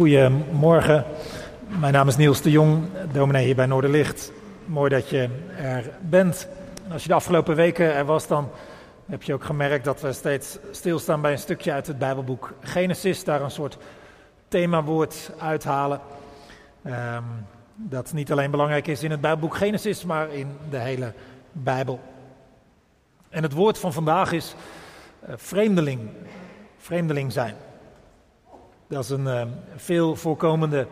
Goedemorgen, mijn naam is Niels de Jong, dominee hier bij Noorderlicht. Mooi dat je er bent. als je de afgelopen weken er was, dan heb je ook gemerkt dat we steeds stilstaan bij een stukje uit het Bijbelboek Genesis. Daar een soort themawoord uithalen. Um, dat niet alleen belangrijk is in het Bijbelboek Genesis, maar in de hele Bijbel. En het woord van vandaag is uh, vreemdeling. Vreemdeling zijn. Dat is een uh, veel voorkomende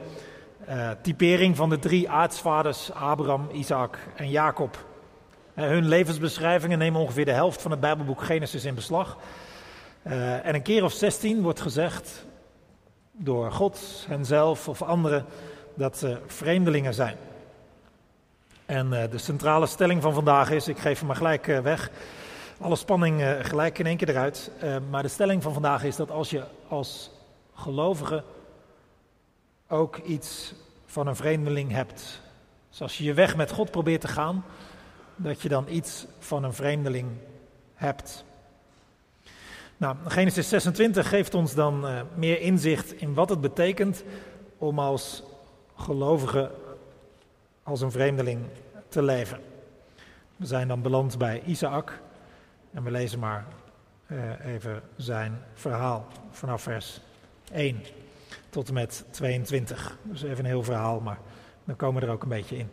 uh, typering van de drie aartsvaders Abraham, Isaac en Jacob. Uh, hun levensbeschrijvingen nemen ongeveer de helft van het Bijbelboek Genesis in beslag. en een keer of zestien wordt gezegd door God, henzelf of anderen dat ze vreemdelingen zijn. En de centrale stelling van vandaag is, ik geef hem maar gelijk weg, alle spanning gelijk in één keer eruit. maar de stelling van vandaag is dat als je als gelovige ook iets van een vreemdeling hebt. Dus als je je weg met God probeert te gaan, dat je dan iets van een vreemdeling hebt. Nou, Genesis 26 geeft ons dan uh, meer inzicht in wat het betekent om als gelovige als een vreemdeling te leven. We zijn dan beland bij Isaac en we lezen maar uh, even zijn verhaal vanaf vers 1 tot en met 22. Dus even een heel verhaal, maar dan komen we er ook een beetje in.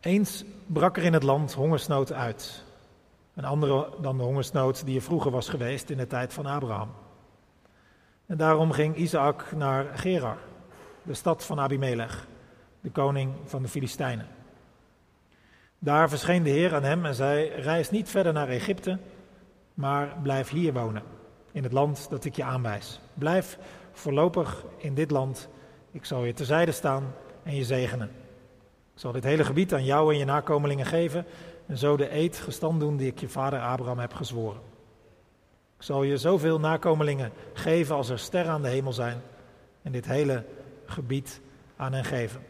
Eens brak er in het land hongersnood uit. Een andere dan de hongersnood die er vroeger was geweest in de tijd van Abraham. En daarom ging Isaac naar Gerar, de stad van Abimelech, de koning van de Filistijnen. Daar verscheen de Heer aan hem en zei: Reis niet verder naar Egypte, maar blijf hier wonen in het land dat ik je aanwijs. Blijf voorlopig in dit land. Ik zal je terzijde staan en je zegenen. Ik zal dit hele gebied aan jou en je nakomelingen geven en zo de eed gestand doen die ik je vader Abraham heb gezworen. Ik zal je zoveel nakomelingen geven als er sterren aan de hemel zijn en dit hele gebied aan hen geven.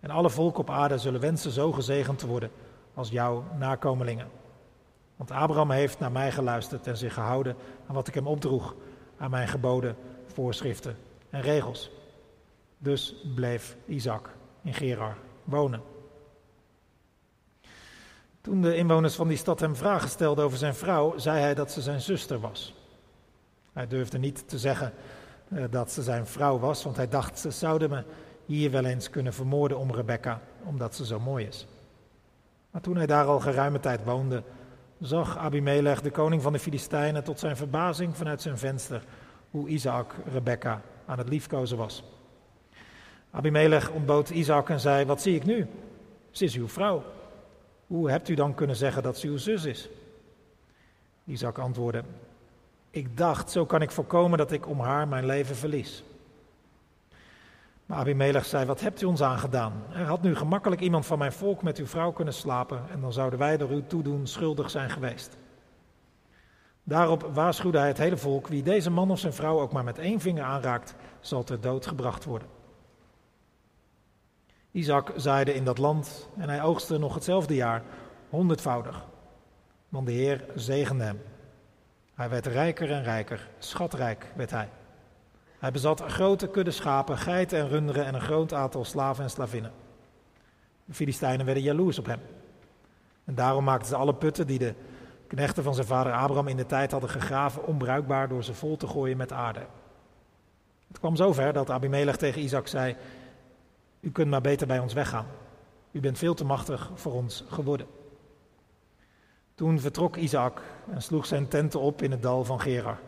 En alle volken op aarde zullen wensen zo gezegend te worden als jouw nakomelingen. Want Abraham heeft naar mij geluisterd en zich gehouden aan wat ik hem opdroeg, aan mijn geboden, voorschriften en regels. Dus bleef Isaac in Gerar wonen. Toen de inwoners van die stad hem vragen stelden over zijn vrouw, zei hij dat ze zijn zuster was. Hij durfde niet te zeggen eh, dat ze zijn vrouw was, want hij dacht ze zouden me hier wel eens kunnen vermoorden om Rebecca, omdat ze zo mooi is. Maar toen hij daar al geruime tijd woonde, zag Abimelech, de koning van de Filistijnen, tot zijn verbazing vanuit zijn venster hoe Isaac Rebecca aan het liefkozen was. Abimelech ontbood Isaac en zei: Wat zie ik nu? Ze is uw vrouw. Hoe hebt u dan kunnen zeggen dat ze uw zus is? Isaac antwoordde: Ik dacht, zo kan ik voorkomen dat ik om haar mijn leven verlies. Maar Abimelech zei, wat hebt u ons aangedaan? Er had nu gemakkelijk iemand van mijn volk met uw vrouw kunnen slapen en dan zouden wij door uw toedoen schuldig zijn geweest. Daarop waarschuwde hij het hele volk, wie deze man of zijn vrouw ook maar met één vinger aanraakt, zal ter dood gebracht worden. Isaac zaaide in dat land en hij oogste nog hetzelfde jaar honderdvoudig, want de Heer zegende hem. Hij werd rijker en rijker, schatrijk werd hij. Hij bezat grote kudde schapen, geiten en runderen en een groot aantal slaven en slavinnen. De Filistijnen werden jaloers op hem. En daarom maakten ze alle putten die de knechten van zijn vader Abraham in de tijd hadden gegraven onbruikbaar door ze vol te gooien met aarde. Het kwam zover dat Abimelech tegen Isaac zei: U kunt maar beter bij ons weggaan. U bent veel te machtig voor ons geworden. Toen vertrok Isaac en sloeg zijn tenten op in het dal van Gerar.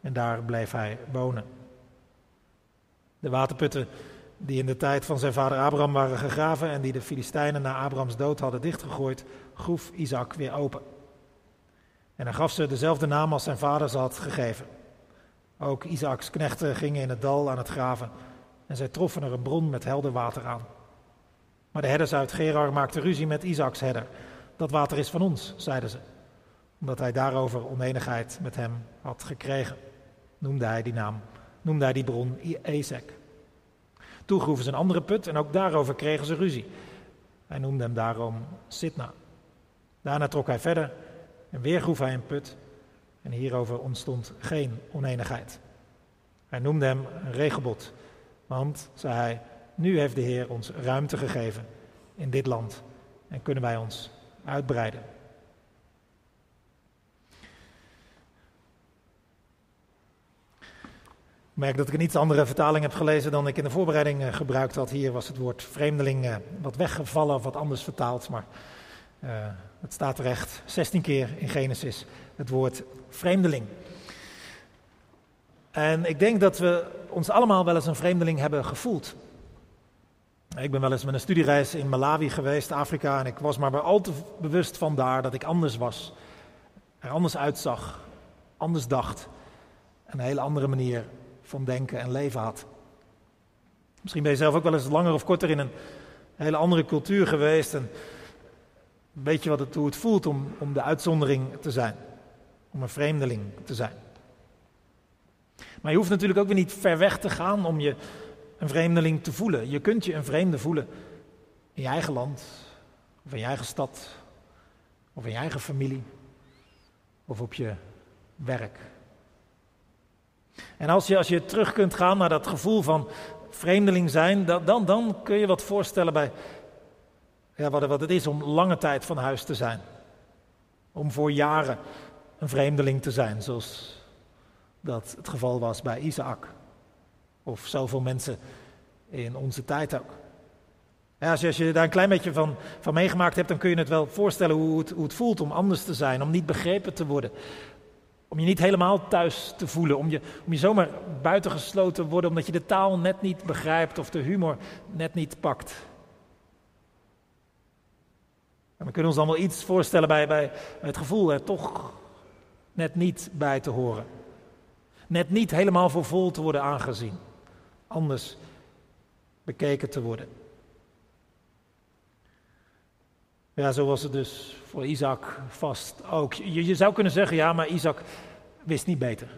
En daar bleef hij wonen. De waterputten die in de tijd van zijn vader Abraham waren gegraven en die de Filistijnen na Abrahams dood hadden dichtgegooid, groef Isaac weer open. En hij gaf ze dezelfde naam als zijn vader ze had gegeven. Ook Isaaks knechten gingen in het dal aan het graven en zij troffen er een bron met helder water aan. Maar de herders uit Gerar maakten ruzie met Isaaks herder. Dat water is van ons, zeiden ze, omdat hij daarover oneenigheid met hem had gekregen, noemde hij die naam noemde hij die bron Ezek. Toen groeven ze een andere put en ook daarover kregen ze ruzie. Hij noemde hem daarom Sitna. Daarna trok hij verder en weer groef hij een put en hierover ontstond geen oneenigheid. Hij noemde hem een regelbod, want, zei hij, nu heeft de Heer ons ruimte gegeven in dit land en kunnen wij ons uitbreiden. Ik merk dat ik een iets andere vertaling heb gelezen dan ik in de voorbereiding eh, gebruikt had. Hier was het woord vreemdeling eh, wat weggevallen wat anders vertaald, maar uh, het staat terecht 16 keer in Genesis, het woord vreemdeling. En ik denk dat we ons allemaal wel eens een vreemdeling hebben gevoeld. Ik ben wel eens met een studiereis in Malawi geweest, Afrika, en ik was maar al te bewust van daar dat ik anders was. Er anders uitzag, anders dacht. Een hele andere manier van denken en leven had. Misschien ben je zelf ook wel eens langer of korter in een hele andere cultuur geweest. En weet je wat het, hoe het voelt om, om de uitzondering te zijn. Om een vreemdeling te zijn. Maar je hoeft natuurlijk ook weer niet ver weg te gaan om je een vreemdeling te voelen. Je kunt je een vreemde voelen in je eigen land, of in je eigen stad, of in je eigen familie, of op je werk. En als je, als je terug kunt gaan naar dat gevoel van vreemdeling zijn, dan, dan, kun je wat voorstellen bij ja, wat, wat het is om lange tijd van huis te zijn. Om voor jaren een vreemdeling te zijn, zoals dat het geval was bij Isaac. Of zoveel mensen in onze tijd ook. Als, je, als je daar een klein beetje van, van meegemaakt hebt, dan kun je het wel voorstellen hoe het, hoe het voelt om anders te zijn, om niet begrepen te worden. Om je niet helemaal thuis te voelen, om je, om je zomaar buitengesloten te worden omdat je de taal net niet begrijpt of de humor net niet pakt. En we kunnen ons dan wel iets voorstellen bij, bij het gevoel er toch net niet bij te horen. Net niet helemaal voor vol te worden aangezien. Anders bekeken te worden. Ja, zo was het dus voor Isaac vast ook. Je, zou kunnen zeggen, ja, maar Isaac wist niet beter.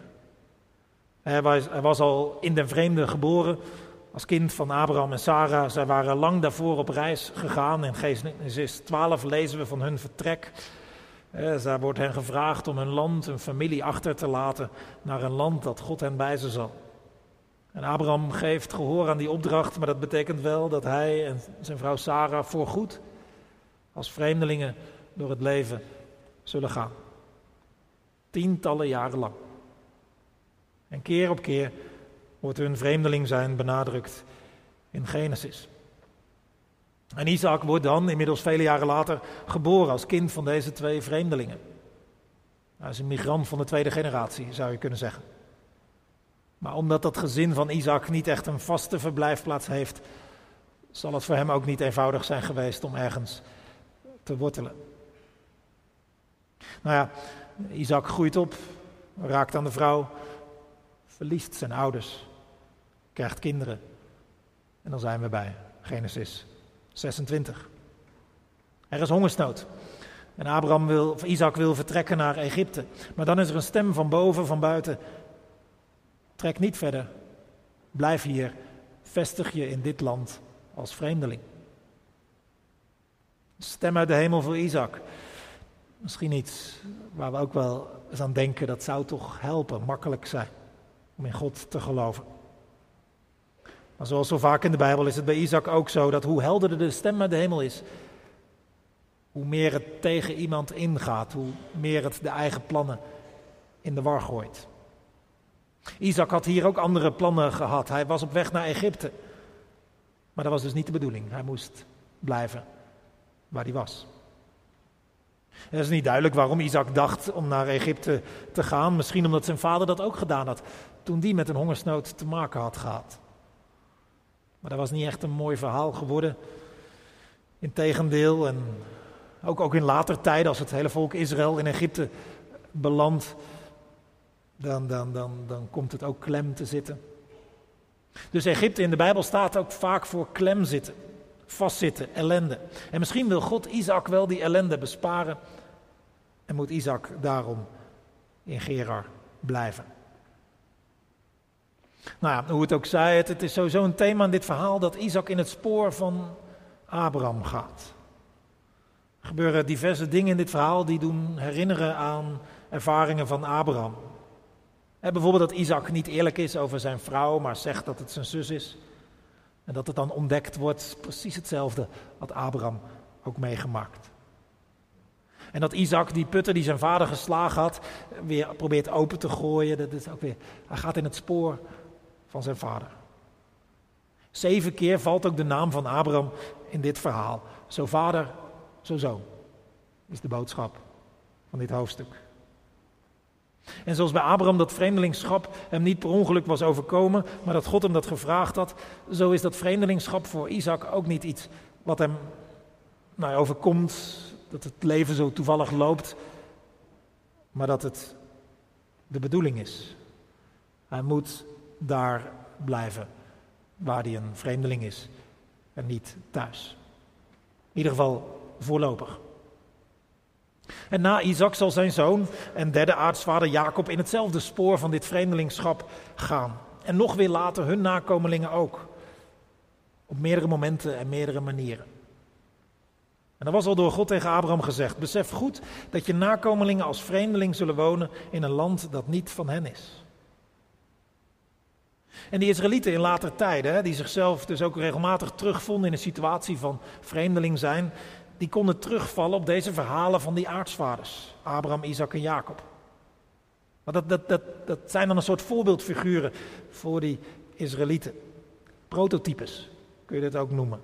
Hij was, hij was al in den vreemde geboren, als kind van Abraham en Sarah. Zij waren lang daarvoor op reis gegaan. In Genesis 12 lezen we van hun vertrek. Eh, daar wordt hen gevraagd om hun land, hun familie achter te laten naar een land dat God hen bij ze zal. En Abraham geeft gehoor aan die opdracht, maar dat betekent wel dat hij en zijn vrouw Sarah voorgoed als vreemdelingen door het leven zullen gaan. Tientallen jaren lang. En keer op keer wordt hun vreemdeling zijn benadrukt in Genesis. En Isaac wordt dan, inmiddels vele jaren later, geboren als kind van deze twee vreemdelingen. Hij is een migrant van de tweede generatie, zou je kunnen zeggen. Maar omdat dat gezin van Isaac niet echt een vaste verblijfplaats heeft, zal het voor hem ook niet eenvoudig zijn geweest om ergens te wortelen. Nou ja, Isaac groeit op, raakt aan de vrouw, verliest zijn ouders, krijgt kinderen. En dan zijn we bij Genesis 26. Er is hongersnood. En Abraham wil, of Isaac wil vertrekken naar Egypte. Maar dan is er een stem van boven, van buiten. Trek niet verder. Blijf hier. Vestig je in dit land als vreemdeling. Stem uit de hemel voor Isaac. Misschien iets waar we ook wel eens aan denken, dat zou toch helpen, makkelijk zijn om in God te geloven. Maar zoals zo vaak in de Bijbel is het bij Isaac ook zo dat hoe helderder de stem uit de hemel is, hoe meer het tegen iemand ingaat, hoe meer het de eigen plannen in de war gooit. Isaac had hier ook andere plannen gehad. Hij was op weg naar Egypte. Maar dat was dus niet de bedoeling. Hij moest blijven waar hij was. Het is niet duidelijk waarom Isaac dacht om naar Egypte te gaan. Misschien omdat zijn vader dat ook gedaan had toen die met een hongersnood te maken had gehad. Maar dat was niet echt een mooi verhaal geworden. Integendeel, en ook, ook in later tijden, als het hele volk Israël in Egypte belandt, dan, dan, dan, dan komt het ook klem te zitten. Dus Egypte in de Bijbel staat ook vaak voor klem zitten, vastzitten, ellende. En misschien wil God Isaac wel die ellende besparen en moet Isaac daarom in Gerar blijven. Nou ja, hoe het ook zij, het, is sowieso een thema in dit verhaal dat Isaac in het spoor van Abraham gaat. Er gebeuren diverse dingen in dit verhaal die doen herinneren aan ervaringen van Abraham. bijvoorbeeld dat Isaac niet eerlijk is over zijn vrouw, maar zegt dat het zijn zus is. En dat het dan ontdekt wordt, precies hetzelfde had Abraham ook meegemaakt. En dat Isaac die putter die zijn vader geslagen had, weer probeert open te gooien. Dat is ook weer, hij gaat in het spoor van zijn vader. Zeven keer valt ook de naam van Abraham in dit verhaal. Zo vader, zo zoon, is de boodschap van dit hoofdstuk. En zoals bij Abraham dat vreemdelingschap hem niet per ongeluk was overkomen, maar dat God hem dat gevraagd had, zo is dat vreemdelingschap voor Isaac ook niet iets wat hem nou, overkomt, dat het leven zo toevallig loopt, maar dat het de bedoeling is. Hij moet daar blijven waar hij een vreemdeling is en niet thuis. In ieder geval voorlopig. En na Isaac zal zijn zoon en derde aartsvader Jacob in hetzelfde spoor van dit vreemdelingschap gaan. En nog weer later hun nakomelingen ook. Op meerdere momenten en meerdere manieren. En dat was al door God tegen Abraham gezegd. Besef goed dat je nakomelingen als vreemdeling zullen wonen in een land dat niet van hen is. En die Israëlieten in later tijden, die zichzelf dus ook regelmatig terugvonden in een situatie van vreemdeling zijn, die konden terugvallen op deze verhalen van die aartsvaders, Abraham, Isaac en Jacob. Maar dat, dat, dat, dat zijn dan een soort voorbeeldfiguren voor die Israëlieten. Prototypes kun je dit ook noemen.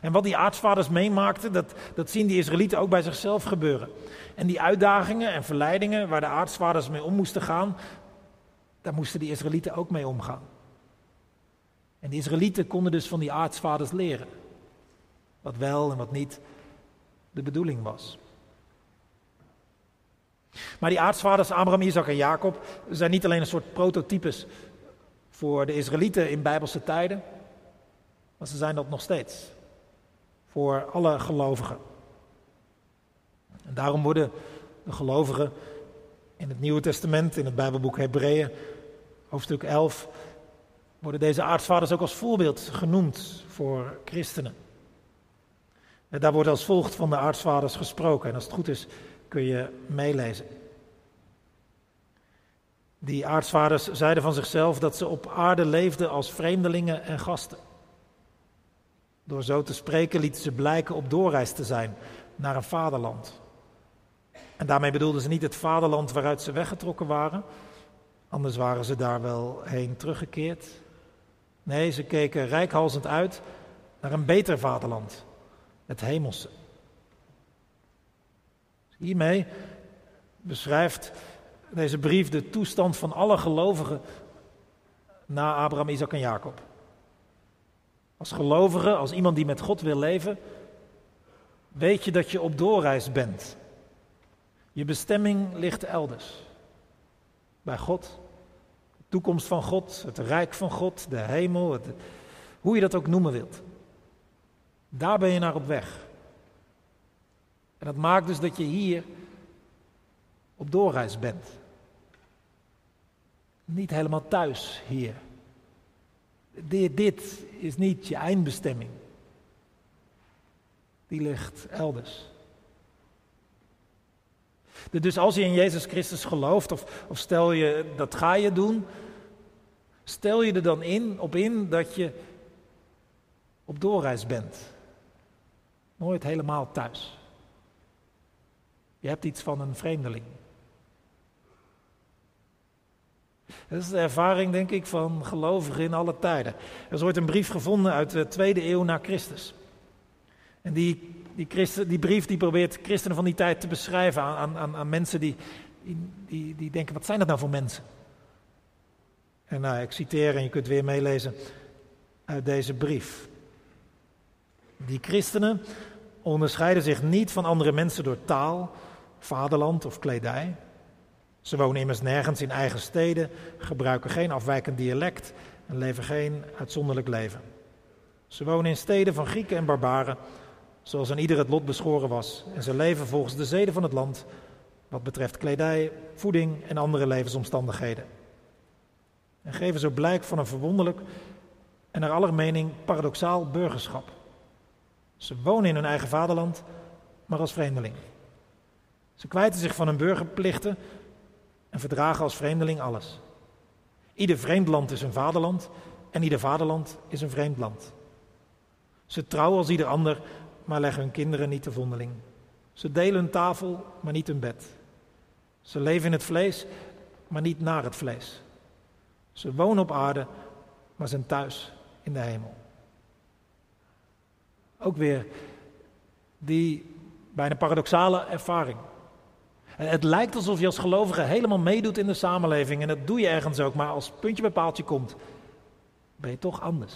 En wat die aartsvaders meemaakten, dat, dat zien die Israëlieten ook bij zichzelf gebeuren. En die uitdagingen en verleidingen waar de aartsvaders mee om moesten gaan, daar moesten die Israëlieten ook mee omgaan. En die Israëlieten konden dus van die aartsvaders leren. Wat wel en wat niet de bedoeling was. Maar die aartsvaders Abraham, Isaac en Jacob zijn niet alleen een soort prototypes voor de Israëlieten in bijbelse tijden, maar ze zijn dat nog steeds voor alle gelovigen. En daarom worden de gelovigen in het Nieuwe Testament, in het Bijbelboek Hebreeën, hoofdstuk 11, worden deze aartsvaders ook als voorbeeld genoemd voor christenen. En daar wordt als volgt van de aartsvaders gesproken. En als het goed is, kun je meelezen. Die aartsvaders zeiden van zichzelf dat ze op aarde leefden als vreemdelingen en gasten. Door zo te spreken lieten ze blijken op doorreis te zijn naar een vaderland. En daarmee bedoelden ze niet het vaderland waaruit ze weggetrokken waren, anders waren ze daar wel heen teruggekeerd. Nee, ze keken rijkhalsend uit naar een beter vaderland, het hemelse. Hiermee beschrijft deze brief de toestand van alle gelovigen na Abraham, Isaac en Jacob. Als gelovige, als iemand die met God wil leven, weet je dat je op doorreis bent. Je bestemming ligt elders. Bij God. De toekomst van God, het rijk van God, de hemel, hoe je dat ook noemen wilt. Daar ben je naar op weg. En dat maakt dus dat je hier op doorreis bent. Niet helemaal thuis hier. Dit, dit is niet je eindbestemming. Die ligt elders. Dus als je in Jezus Christus gelooft, of, of stel je dat ga je doen, stel je er dan in, op in dat je op doorreis bent. Nooit helemaal thuis. Je hebt iets van een vreemdeling. Dat is de ervaring, denk ik, van gelovigen in alle tijden. Er is ooit een brief gevonden uit de tweede eeuw na Christus. En die, die, christen, die brief die probeert christenen van die tijd te beschrijven aan, aan, aan mensen die, die, die denken, wat zijn dat nou voor mensen? En nou, ik citeer en je kunt weer meelezen uit deze brief. Die christenen onderscheiden zich niet van andere mensen door taal, vaderland of kledij. Ze wonen immers nergens in eigen steden, gebruiken geen afwijkend dialect en leven geen uitzonderlijk leven. Ze wonen in steden van Grieken en barbaren, zoals aan ieder het lot beschoren was, en ze leven volgens de zeden van het land, wat betreft kledij, voeding en andere levensomstandigheden. En geven zo blijk van een verwonderlijk en naar aller mening paradoxaal burgerschap. Ze wonen in hun eigen vaderland, maar als vreemdeling. Ze kwijten zich van hun burgerplichten en verdragen als vreemdeling alles. Ieder vreemd land is een vaderland en ieder vaderland is een vreemd land. Ze trouwen als ieder ander, maar leggen hun kinderen niet te vondeling. Ze delen hun tafel, maar niet hun bed. Ze leven in het vlees, maar niet naar het vlees. Ze wonen op aarde, maar zijn thuis in de hemel. Ook weer die bijna paradoxale ervaring. Het lijkt alsof je als gelovige helemaal meedoet in de samenleving en dat doe je ergens ook, maar als puntje bij paaltje komt, ben je toch anders.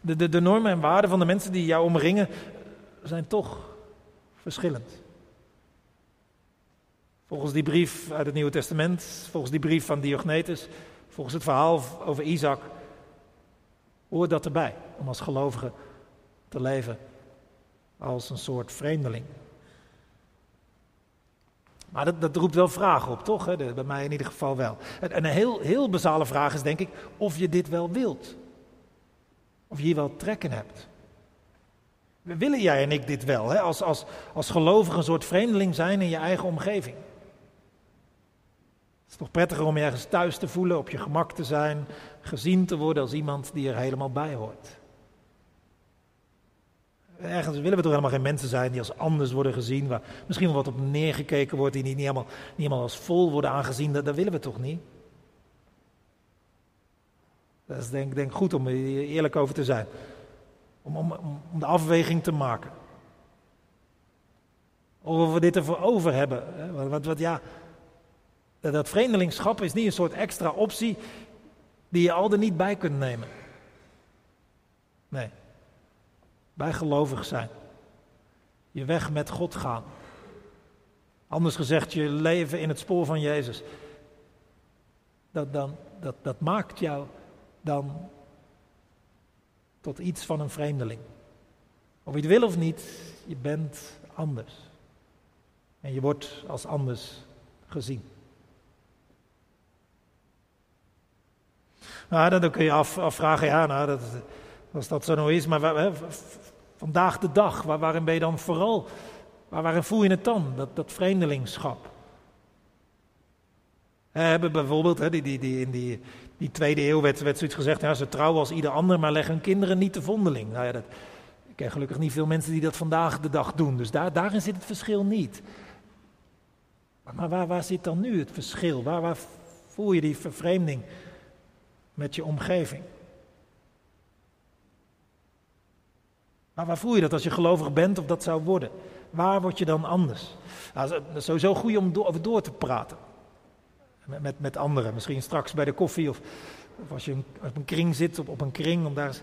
De, de, de normen en waarden van de mensen die jou omringen zijn toch verschillend. Volgens die brief uit het Nieuwe Testament, volgens die brief van Diognetus, volgens het verhaal over Isaac, hoort dat erbij om als gelovige te leven als een soort vreemdeling. Maar dat, roept wel vragen op, toch? Bij mij in ieder geval wel. En een heel, heel basale vraag is denk ik of je dit wel wilt. Of je hier wel trekken hebt. Willen jij en ik dit wel, hè? Als, als, als gelovige een soort vreemdeling zijn in je eigen omgeving? Het is toch prettiger om je ergens thuis te voelen, op je gemak te zijn, gezien te worden als iemand die er helemaal bij hoort. Ergens willen we toch helemaal geen mensen zijn die als anders worden gezien, waar misschien wat op neergekeken wordt, die niet, helemaal, niet helemaal als vol worden aangezien. Dat, willen we toch niet? Dat is denk ik goed om er eerlijk over te zijn. Om, om, om de afweging te maken. Of we dit ervoor over hebben. Want, wat, ja, dat vreemdelingschap is niet een soort extra optie die je al er niet bij kunt nemen. Nee. Bijgelovig zijn. Je weg met God gaan. Anders gezegd, je leven in het spoor van Jezus. Dat, dan, dat, dat maakt jou dan tot iets van een vreemdeling. Of je het wil of niet, je bent anders. En je wordt als anders gezien. Nou, dan kun je af, afvragen, ja, nou, dat, als dat zo nou is, maar vandaag de dag, waar, waarin ben je dan vooral, waar, waarin voel je het dan, dat, dat vreemdelingschap? We hebben bijvoorbeeld, hè, die, die, die, in die, die tweede eeuw werd, werd zoiets gezegd, ja, ze trouwen als ieder ander, maar leggen hun kinderen niet te vondeling. Nou ja, dat, ik ken gelukkig niet veel mensen die dat vandaag de dag doen, dus daar, daarin zit het verschil niet. Maar waar, waar zit dan nu het verschil? Waar, waar voel je die vervreemding met je omgeving? Maar waar voel je dat als je gelovig bent of dat zou worden? Waar word je dan anders? Nou, het is sowieso goed om over door te praten. Met, met, met, anderen. Misschien straks bij de koffie of, als je op een kring zit, op, op een kring, om daar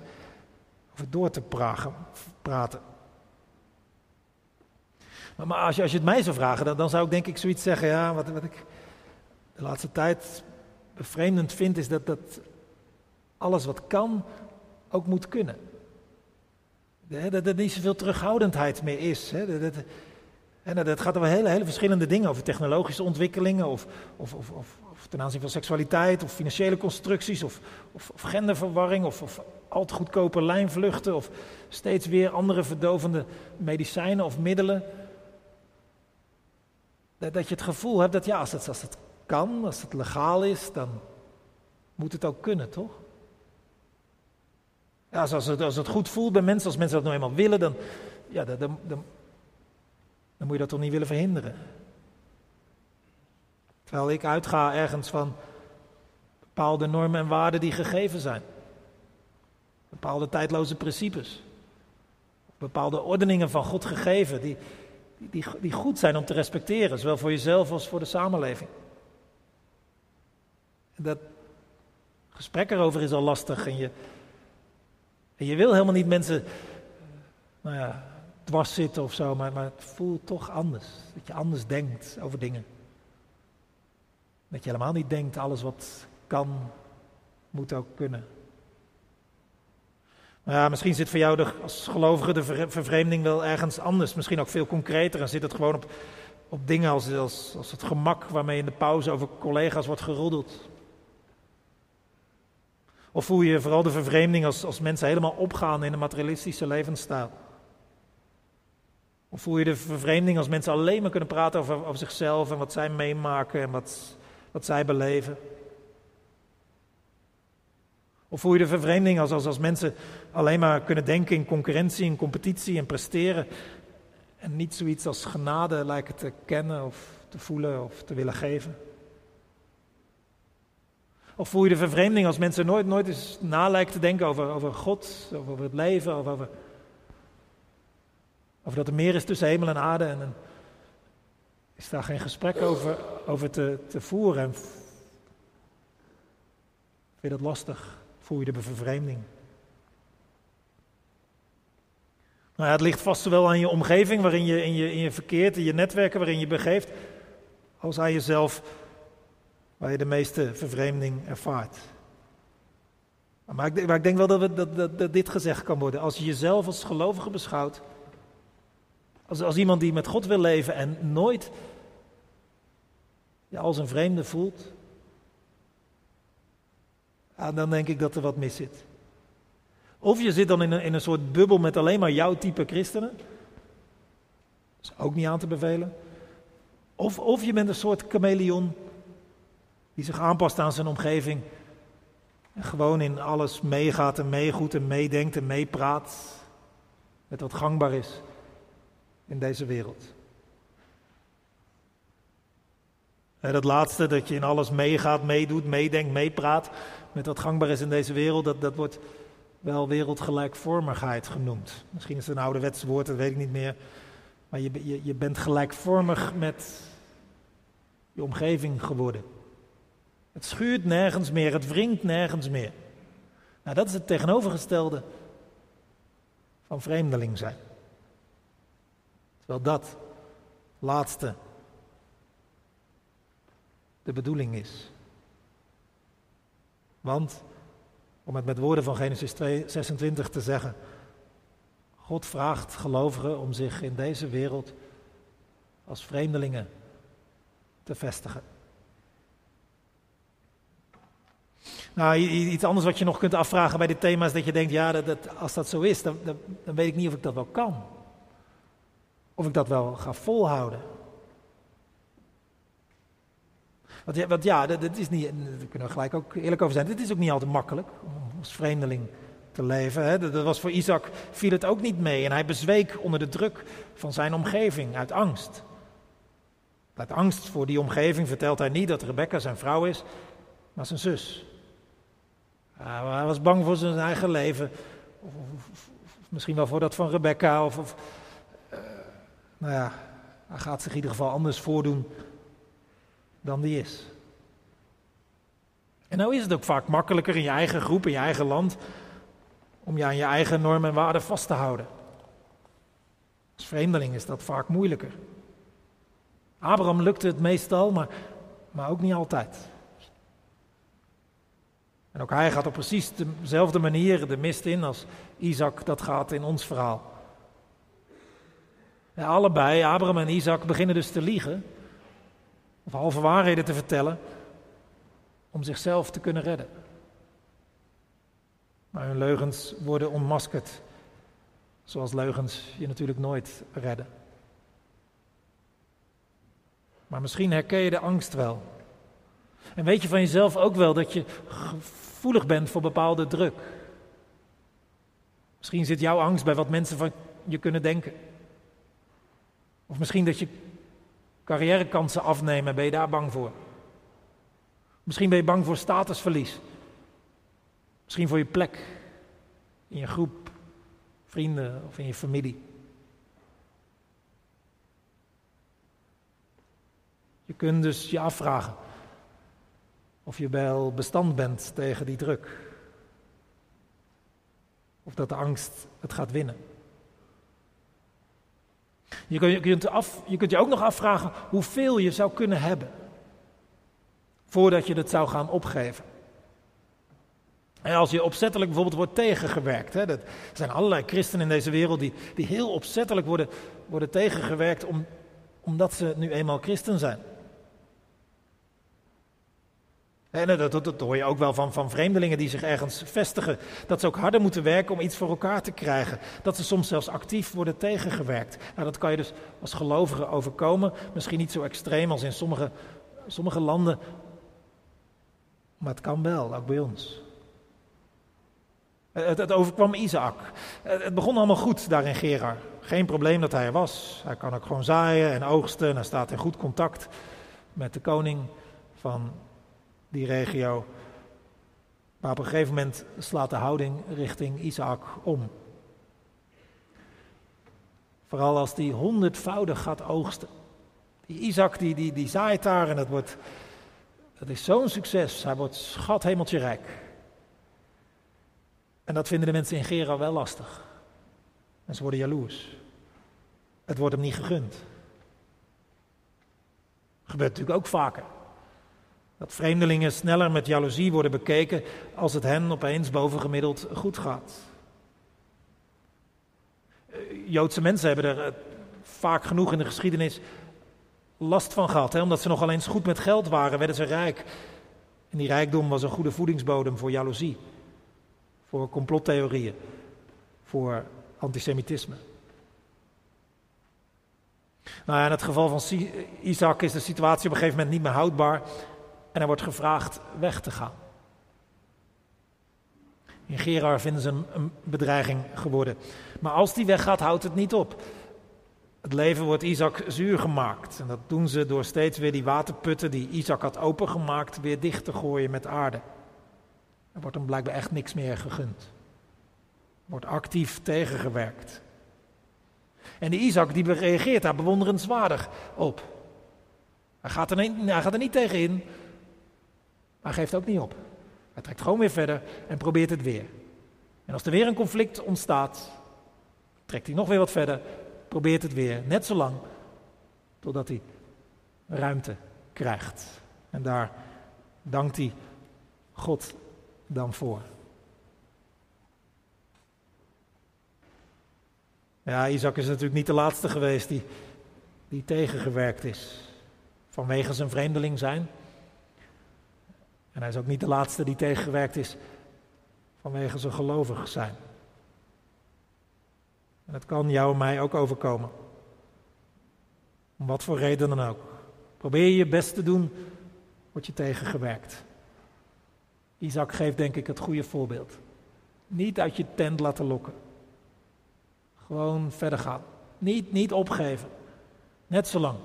over door te praten. Maar, maar, als, je, als je het mij zou vragen, dan, dan zou ik denk ik zoiets zeggen. Ja, wat, wat ik de laatste tijd bevreemdend vind, is dat, dat alles wat kan, ook moet kunnen. Dat er niet zoveel terughoudendheid meer is. Hè. Dat, dat, gaat over hele, hele verschillende dingen, over technologische ontwikkelingen, of, of, of, of, ten aanzien van seksualiteit, of financiële constructies, of, genderverwarring, of, of al te goedkope lijnvluchten, of steeds weer andere verdovende medicijnen of middelen. Dat, dat je het gevoel hebt dat ja, als het, als het kan, als het legaal is, dan moet het ook kunnen, toch? Ja, als, het, als het goed voelt bij mensen, als mensen dat nou eenmaal willen, dan, ja, dan, dan, dan, moet je dat toch niet willen verhinderen. Terwijl ik uitga ergens van bepaalde normen en waarden die gegeven zijn. Bepaalde tijdloze principes. Bepaalde ordeningen van God gegeven, die, die, die goed zijn om te respecteren, zowel voor jezelf als voor de samenleving. Dat gesprek erover is al lastig en je, en je wil helemaal niet mensen, nou ja, dwars zitten of zo, maar, maar het voelt toch anders. Dat je anders denkt over dingen. Dat je helemaal niet denkt, alles wat kan, moet ook kunnen. Maar misschien zit voor jou de, als gelovige de vervreemding wel ergens anders. Misschien ook veel concreter. En zit het gewoon op, op dingen als, als, als het gemak waarmee in de pauze over collega's wordt geroddeld. Of voel je vooral de vervreemding als, als mensen helemaal opgaan in een materialistische levensstijl? Of voel je de vervreemding als mensen alleen maar kunnen praten over, over zichzelf en wat zij meemaken en wat, wat zij beleven? Of voel je de vervreemding als, als, als mensen alleen maar kunnen denken in concurrentie, in competitie en presteren en niet zoiets als genade lijken te kennen of te voelen of te willen geven? Of voel je de vervreemding als mensen nooit, nooit eens nalijken te denken over, over God, over het leven, over, over dat er meer is tussen hemel en aarde en, en is daar geen gesprek over, over te, te voeren? En vind je dat lastig? Voel je de vervreemding? Nou ja, het ligt vast zowel aan je omgeving waarin je in, je in je verkeert, in je netwerken waarin je begeeft, als aan jezelf waar je de meeste vervreemding ervaart. Maar ik, maar ik denk wel dat, we, dat, dat, dit gezegd kan worden. Als je jezelf als gelovige beschouwt, als, als iemand die met God wil leven en nooit ja, als een vreemde voelt, dan denk ik dat er wat mis zit. Of je zit dan in een, in een soort bubbel met alleen maar jouw type christenen. Dat is ook niet aan te bevelen. Of, of je bent een soort chameleon die zich aanpast aan zijn omgeving. En gewoon in alles meegaat en meegoedt en meedenkt en meepraat. Met wat gangbaar is in deze wereld. En dat laatste, dat je in alles meegaat, meedoet, meedenkt, meepraat. Met wat gangbaar is in deze wereld, dat, dat wordt wel wereldgelijkvormigheid genoemd. Misschien is het een ouderwets woord, dat weet ik niet meer. Maar je, je, je bent gelijkvormig met je omgeving geworden. Het schuurt nergens meer, het wringt nergens meer. Nou, dat is het tegenovergestelde van vreemdeling zijn. Terwijl dat laatste de bedoeling is. Want, om het met woorden van Genesis 2, 26 te zeggen, God vraagt gelovigen om zich in deze wereld als vreemdelingen te vestigen. Nou, iets anders wat je nog kunt afvragen bij dit thema is dat je denkt, ja, dat, als dat zo is, dan, dan, dan weet ik niet of ik dat wel kan. Of ik dat wel ga volhouden. Want ja, want ja dat, is niet, daar kunnen we gelijk ook eerlijk over zijn, dit is ook niet altijd makkelijk om als vreemdeling te leven. Hè. Dat was voor Isaac, viel het ook niet mee en hij bezweek onder de druk van zijn omgeving uit angst. Uit angst voor die omgeving vertelt hij niet dat Rebecca zijn vrouw is, maar zijn zus. Hij was bang voor zijn eigen leven. Of, misschien wel voor dat van Rebecca. Of, uh, nou ja, hij gaat zich in ieder geval anders voordoen dan die is. En nou is het ook vaak makkelijker in je eigen groep, in je eigen land, om je aan je eigen normen en waarden vast te houden. Als vreemdeling is dat vaak moeilijker. Abraham lukte het meestal, maar, maar ook niet altijd. En ook hij gaat op precies dezelfde manier de mist in als Isaac dat gaat in ons verhaal. Allebei, Abraham en Isaac, beginnen dus te liegen. Of halve waarheden te vertellen. Om zichzelf te kunnen redden. Maar hun leugens worden onmaskerd. Zoals leugens je natuurlijk nooit redden. Maar misschien herken je de angst wel. En weet je van jezelf ook wel dat je gevoelig bent voor bepaalde druk. Misschien zit jouw angst bij wat mensen van je kunnen denken. Of misschien dat je carrièrekansen afnemen, ben je daar bang voor. Misschien ben je bang voor statusverlies. Misschien voor je plek in je groep, vrienden of in je familie. Je kunt dus je afvragen of je wel bestand bent tegen die druk. Of dat de angst het gaat winnen. Je kunt, af, je kunt je ook nog afvragen hoeveel je zou kunnen hebben. Voordat je het zou gaan opgeven. En als je opzettelijk bijvoorbeeld wordt tegengewerkt. Hè, dat, zijn allerlei christenen in deze wereld die, die heel opzettelijk worden, worden tegengewerkt om, omdat ze nu eenmaal christen zijn. En dat, dat, dat, hoor je ook wel van, van vreemdelingen die zich ergens vestigen. Dat ze ook harder moeten werken om iets voor elkaar te krijgen. Dat ze soms zelfs actief worden tegengewerkt. Nou, dat kan je dus als gelovige overkomen. Misschien niet zo extreem als in sommige, sommige landen. Maar het kan wel, ook bij ons. Het, het overkwam Isaac. Het begon allemaal goed daar in Gerar. Geen probleem dat hij er was. Hij kan ook gewoon zaaien en oogsten. En hij staat in goed contact met de koning van die regio. Maar op een gegeven moment slaat de houding richting Isaac om. Vooral als die honderdvoudig gaat oogsten. Die Isaac die, die, die zaait daar en dat, wordt, dat is zo'n succes. Hij wordt schat hemeltje rijk. En dat vinden de mensen in Gera wel lastig. En ze worden jaloers. Het wordt hem niet gegund. Gebeurt natuurlijk ook vaker. Dat vreemdelingen sneller met jaloezie worden bekeken als het hen opeens bovengemiddeld goed gaat. Joodse mensen hebben er eh, vaak genoeg in de geschiedenis last van gehad. Hè? Omdat ze nogal eens goed met geld waren, werden ze rijk. En die rijkdom was een goede voedingsbodem voor jaloezie, voor complottheorieën, voor antisemitisme. Nou ja, in het geval van Isaac is de situatie op een gegeven moment niet meer houdbaar en hij wordt gevraagd weg te gaan. In Gerar vinden ze een, een bedreiging geworden. Maar als die weggaat, houdt het niet op. Het leven wordt Isaac zuur gemaakt. En dat doen ze door steeds weer die waterputten die Isaac had opengemaakt, weer dicht te gooien met aarde. Er wordt hem blijkbaar echt niks meer gegund. Wordt actief tegengewerkt. En die Isaac die reageert daar bewonderenswaardig op. Hij gaat er niet, hij gaat er niet tegen in, maar geeft ook niet op. Hij trekt gewoon weer verder en probeert het weer. En als er weer een conflict ontstaat, trekt hij nog weer wat verder, probeert het weer. Net zo lang totdat hij ruimte krijgt. En daar dankt hij God dan voor. Ja, Isaac is natuurlijk niet de laatste geweest die, die tegengewerkt is. Vanwege zijn vreemdeling zijn. En hij is ook niet de laatste die tegengewerkt is vanwege zijn gelovig zijn. En het kan jou en mij ook overkomen. Om wat voor reden dan ook. Probeer je best te doen, word je tegengewerkt. Isaac geeft denk ik het goede voorbeeld. Niet uit je tent laten lokken. Gewoon verder gaan. Niet, niet opgeven. Net zo lang.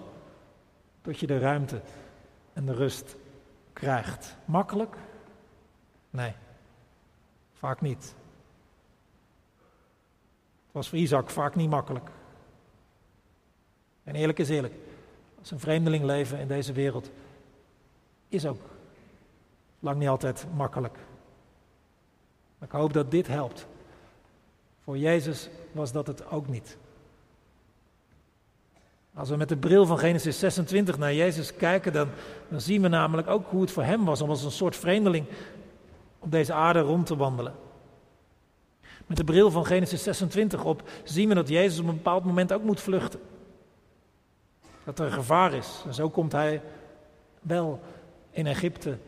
Tot je de ruimte en de rust krijgt. Makkelijk? Nee, vaak niet. Het was voor Isaac vaak niet makkelijk. En eerlijk is eerlijk, als een vreemdeling leven in deze wereld is ook lang niet altijd makkelijk. Maar ik hoop dat dit helpt. Voor Jezus was dat het ook niet. Als we met de bril van Genesis 26 naar Jezus kijken, dan, dan zien we namelijk ook hoe het voor hem was om als een soort vreemdeling op deze aarde rond te wandelen. Met de bril van Genesis 26 op zien we dat Jezus op een bepaald moment ook moet vluchten. Dat er gevaar is. En zo komt hij wel in Egypte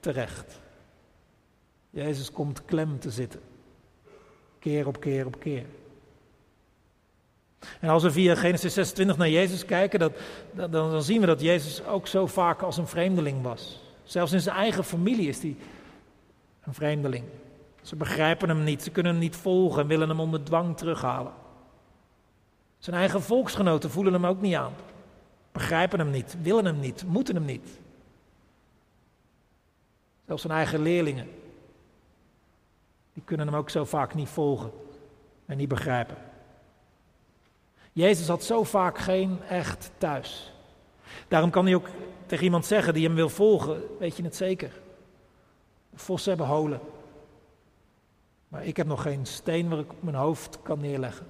terecht. Jezus komt klem te zitten. Keer op keer op keer. En als we via Genesis 26 naar Jezus kijken, dat, dan, dan zien we dat Jezus ook zo vaak als een vreemdeling was. Zelfs in zijn eigen familie is hij een vreemdeling. Ze begrijpen hem niet, ze kunnen hem niet volgen en willen hem onder dwang terughalen. Zijn eigen volksgenoten voelen hem ook niet aan. Begrijpen hem niet, willen hem niet, moeten hem niet. Zelfs zijn eigen leerlingen. Die kunnen hem ook zo vaak niet volgen en niet begrijpen. Jezus had zo vaak geen echt thuis. Daarom kan hij ook tegen iemand zeggen die hem wil volgen, weet je het zeker. Vossen hebben holen. Maar ik heb nog geen steen waar ik mijn hoofd kan neerleggen.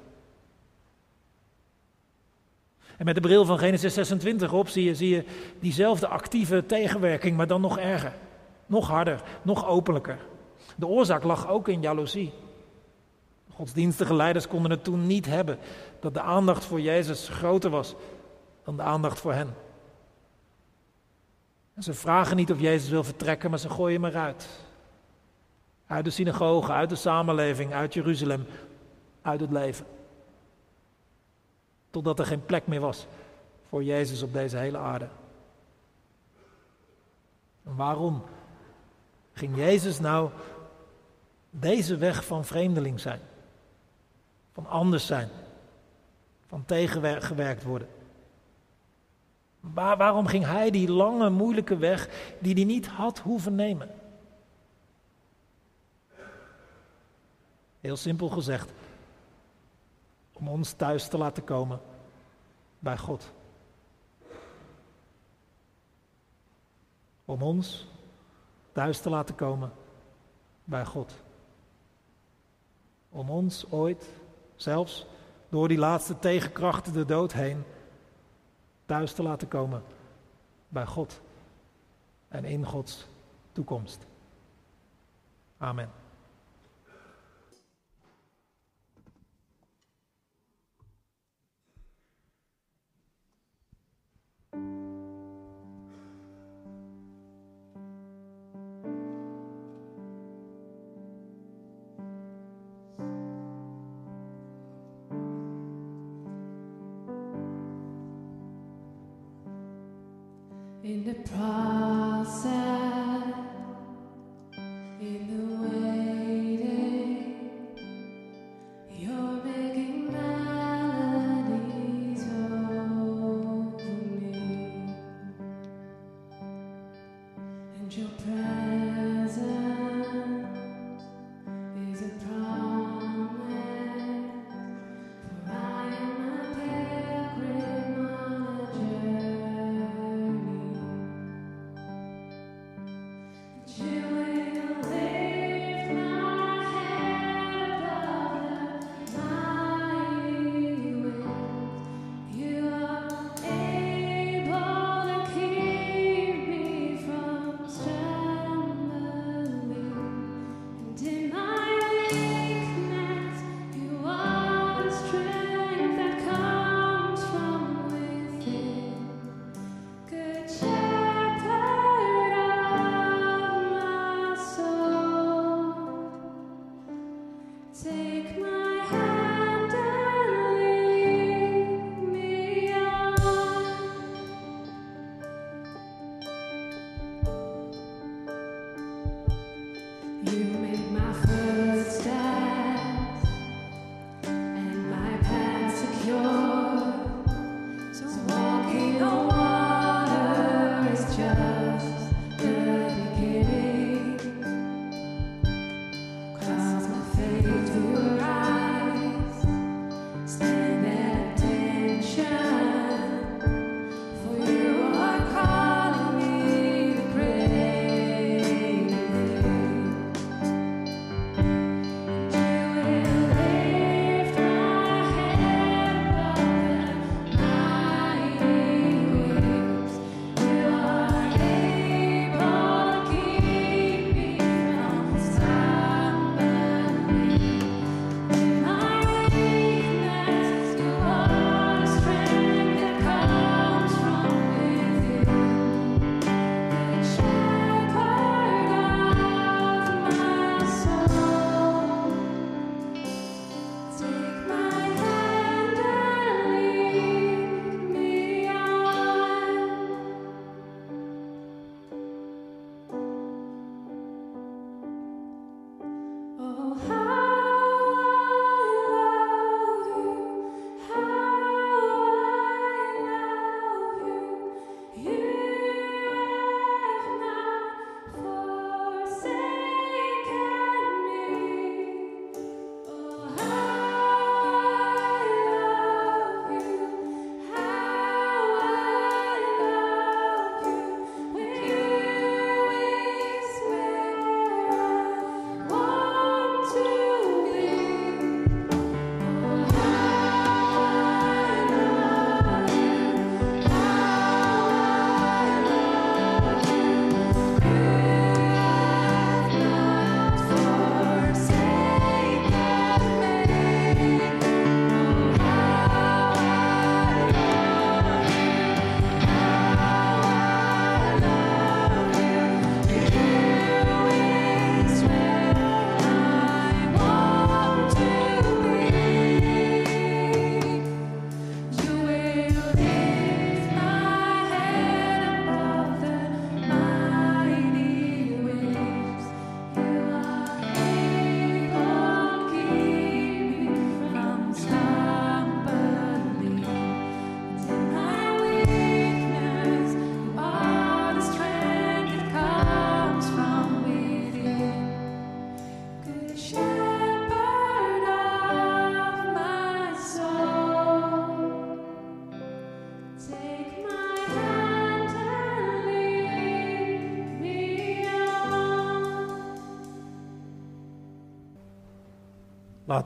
En met de bril van Genesis 26 op zie je, zie je diezelfde actieve tegenwerking, maar dan nog erger. Nog harder, nog openlijker. De oorzaak lag ook in jaloezie. Godsdienstige leiders konden het toen niet hebben dat de aandacht voor Jezus groter was dan de aandacht voor hen. En ze vragen niet of Jezus wil vertrekken, maar ze gooien hem eruit. Uit de synagoge, uit de samenleving, uit Jeruzalem, uit het leven. Totdat er geen plek meer was voor Jezus op deze hele aarde. En waarom ging Jezus nou deze weg van vreemdeling zijn? Van anders zijn? Van tegengewerkt worden? waarom ging hij die lange, moeilijke weg die hij niet had hoeven nemen? Heel simpel gezegd, om ons thuis te laten komen bij God. Om ons thuis te laten komen bij God. Om ons ooit, zelfs door die laatste tegenkrachten de dood heen, thuis te laten komen bij God en in Gods toekomst. Amen.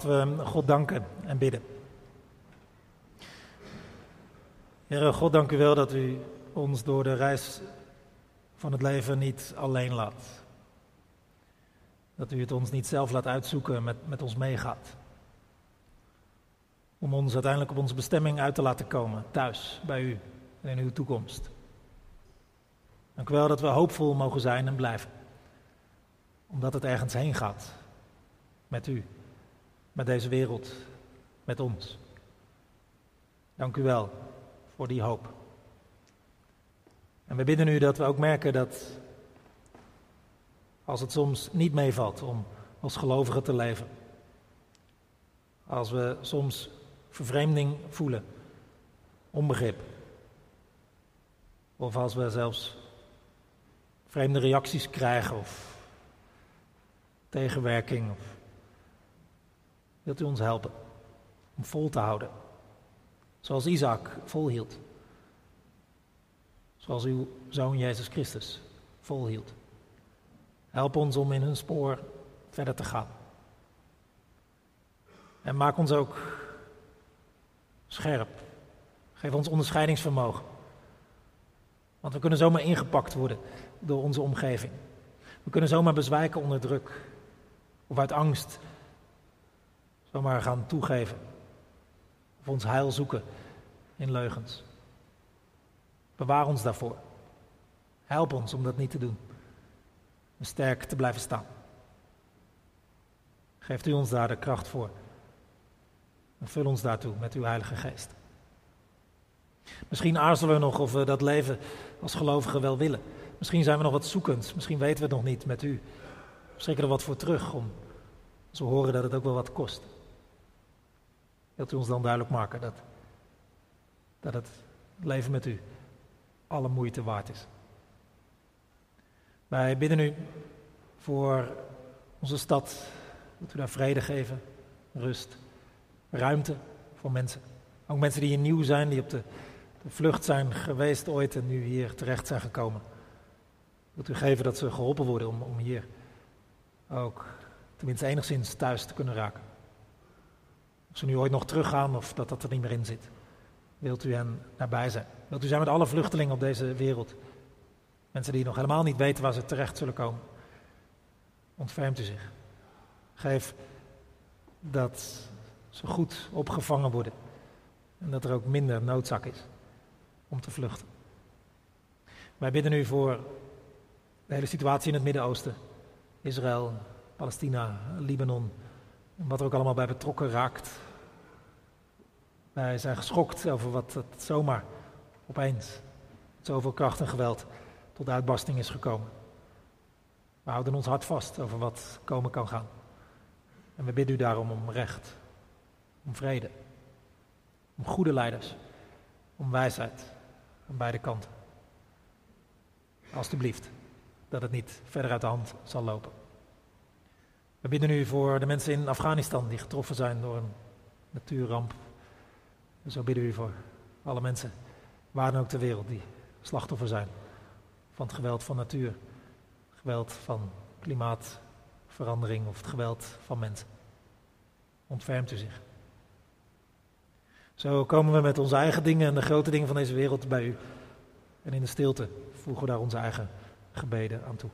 We God danken en bidden. Heere God, dank u wel dat u ons door de reis van het leven niet alleen laat. Dat u het ons niet zelf laat uitzoeken en met, met ons meegaat. Om ons uiteindelijk op onze bestemming uit te laten komen, thuis, bij u en in uw toekomst. Dank u wel dat we hoopvol mogen zijn en blijven. Omdat het ergens heen gaat. Met u, met deze wereld, met ons. Dank u wel voor die hoop. En we bidden u dat we ook merken dat als het soms niet meevalt om als gelovigen te leven, als we soms vervreemding voelen, onbegrip, of als we zelfs vreemde reacties krijgen of tegenwerking, of wilt u ons helpen om vol te houden, zoals Isaac volhield. Zoals uw zoon Jezus Christus volhield. Help ons om in hun spoor verder te gaan. En maak ons ook scherp. Geef ons onderscheidingsvermogen. Want we kunnen zomaar ingepakt worden door onze omgeving. We kunnen zomaar bezwijken onder druk. Of uit angst zomaar gaan toegeven. Of ons heil zoeken in leugens. Bewaar ons daarvoor. Help ons om dat niet te doen. En sterk te blijven staan. Geeft u ons daar de kracht voor. En vul ons daartoe met uw Heilige Geest. Misschien aarzelen we nog of we dat leven als gelovigen wel willen. Misschien zijn we nog wat zoekend. Misschien weten we het nog niet met u. We schrikken er wat voor terug om, we horen dat het ook wel wat kost. Wilt u ons dan duidelijk maken dat, dat het leven met u alle moeite waard is. Wij bidden u voor onze stad, dat u daar vrede geven, rust, ruimte voor mensen. Ook mensen die hier nieuw zijn, die op de, de vlucht zijn geweest ooit en nu hier terecht zijn gekomen. Wilt u geven dat ze geholpen worden om, om hier ook tenminste enigszins thuis te kunnen raken. Ze nu ooit nog teruggaan of dat dat er niet meer in zit. Wilt u hen nabij zijn. Wilt u zijn met alle vluchtelingen op deze wereld. Mensen die nog helemaal niet weten waar ze terecht zullen komen. Ontfermt u zich. Geef dat ze goed opgevangen worden. En dat er ook minder noodzaak is om te vluchten. Wij bidden u voor de hele situatie in het Midden-Oosten. Israël, Palestina, Libanon. En wat er ook allemaal bij betrokken raakt. Wij zijn geschokt over wat het zomaar opeens, met zoveel kracht en geweld, tot uitbarsting is gekomen. We houden ons hart vast over wat komen kan gaan. En we bidden u daarom om recht, om vrede, om goede leiders, om wijsheid aan beide kanten. Alsjeblieft, dat het niet verder uit de hand zal lopen. We bidden u voor de mensen in Afghanistan die getroffen zijn door een natuurramp. En zo bidden we u voor alle mensen, waar dan ook ter wereld, die slachtoffer zijn van het geweld van natuur, geweld van klimaatverandering of het geweld van mensen. Ontfermt u zich. Zo komen we met onze eigen dingen en de grote dingen van deze wereld bij u. En in de stilte voegen we daar onze eigen gebeden aan toe.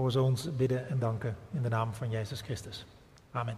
Hoor zo ons bidden en danken in de naam van Jezus Christus. Amen.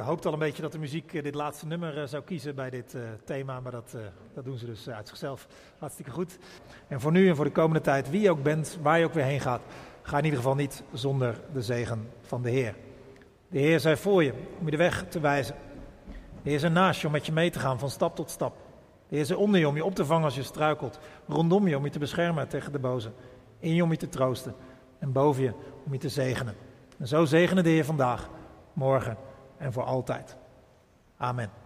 Uh, hoopte al een beetje dat de muziek uh, dit laatste nummer uh, zou kiezen bij dit thema, maar dat, dat, doen ze dus uit zichzelf hartstikke goed. En voor nu en voor de komende tijd, wie je ook bent, waar je ook weer heen gaat, ga in ieder geval niet zonder de zegen van de Heer. De Heer zij voor je om je de weg te wijzen. De Heer er naast je om met je mee te gaan van stap tot stap. De Heer er onder je om je op te vangen als je struikelt. Rondom je om je te beschermen tegen de boze. In je om je te troosten. En boven je om je te zegenen. En zo zegenen de Heer vandaag, morgen en voor altijd. Amen.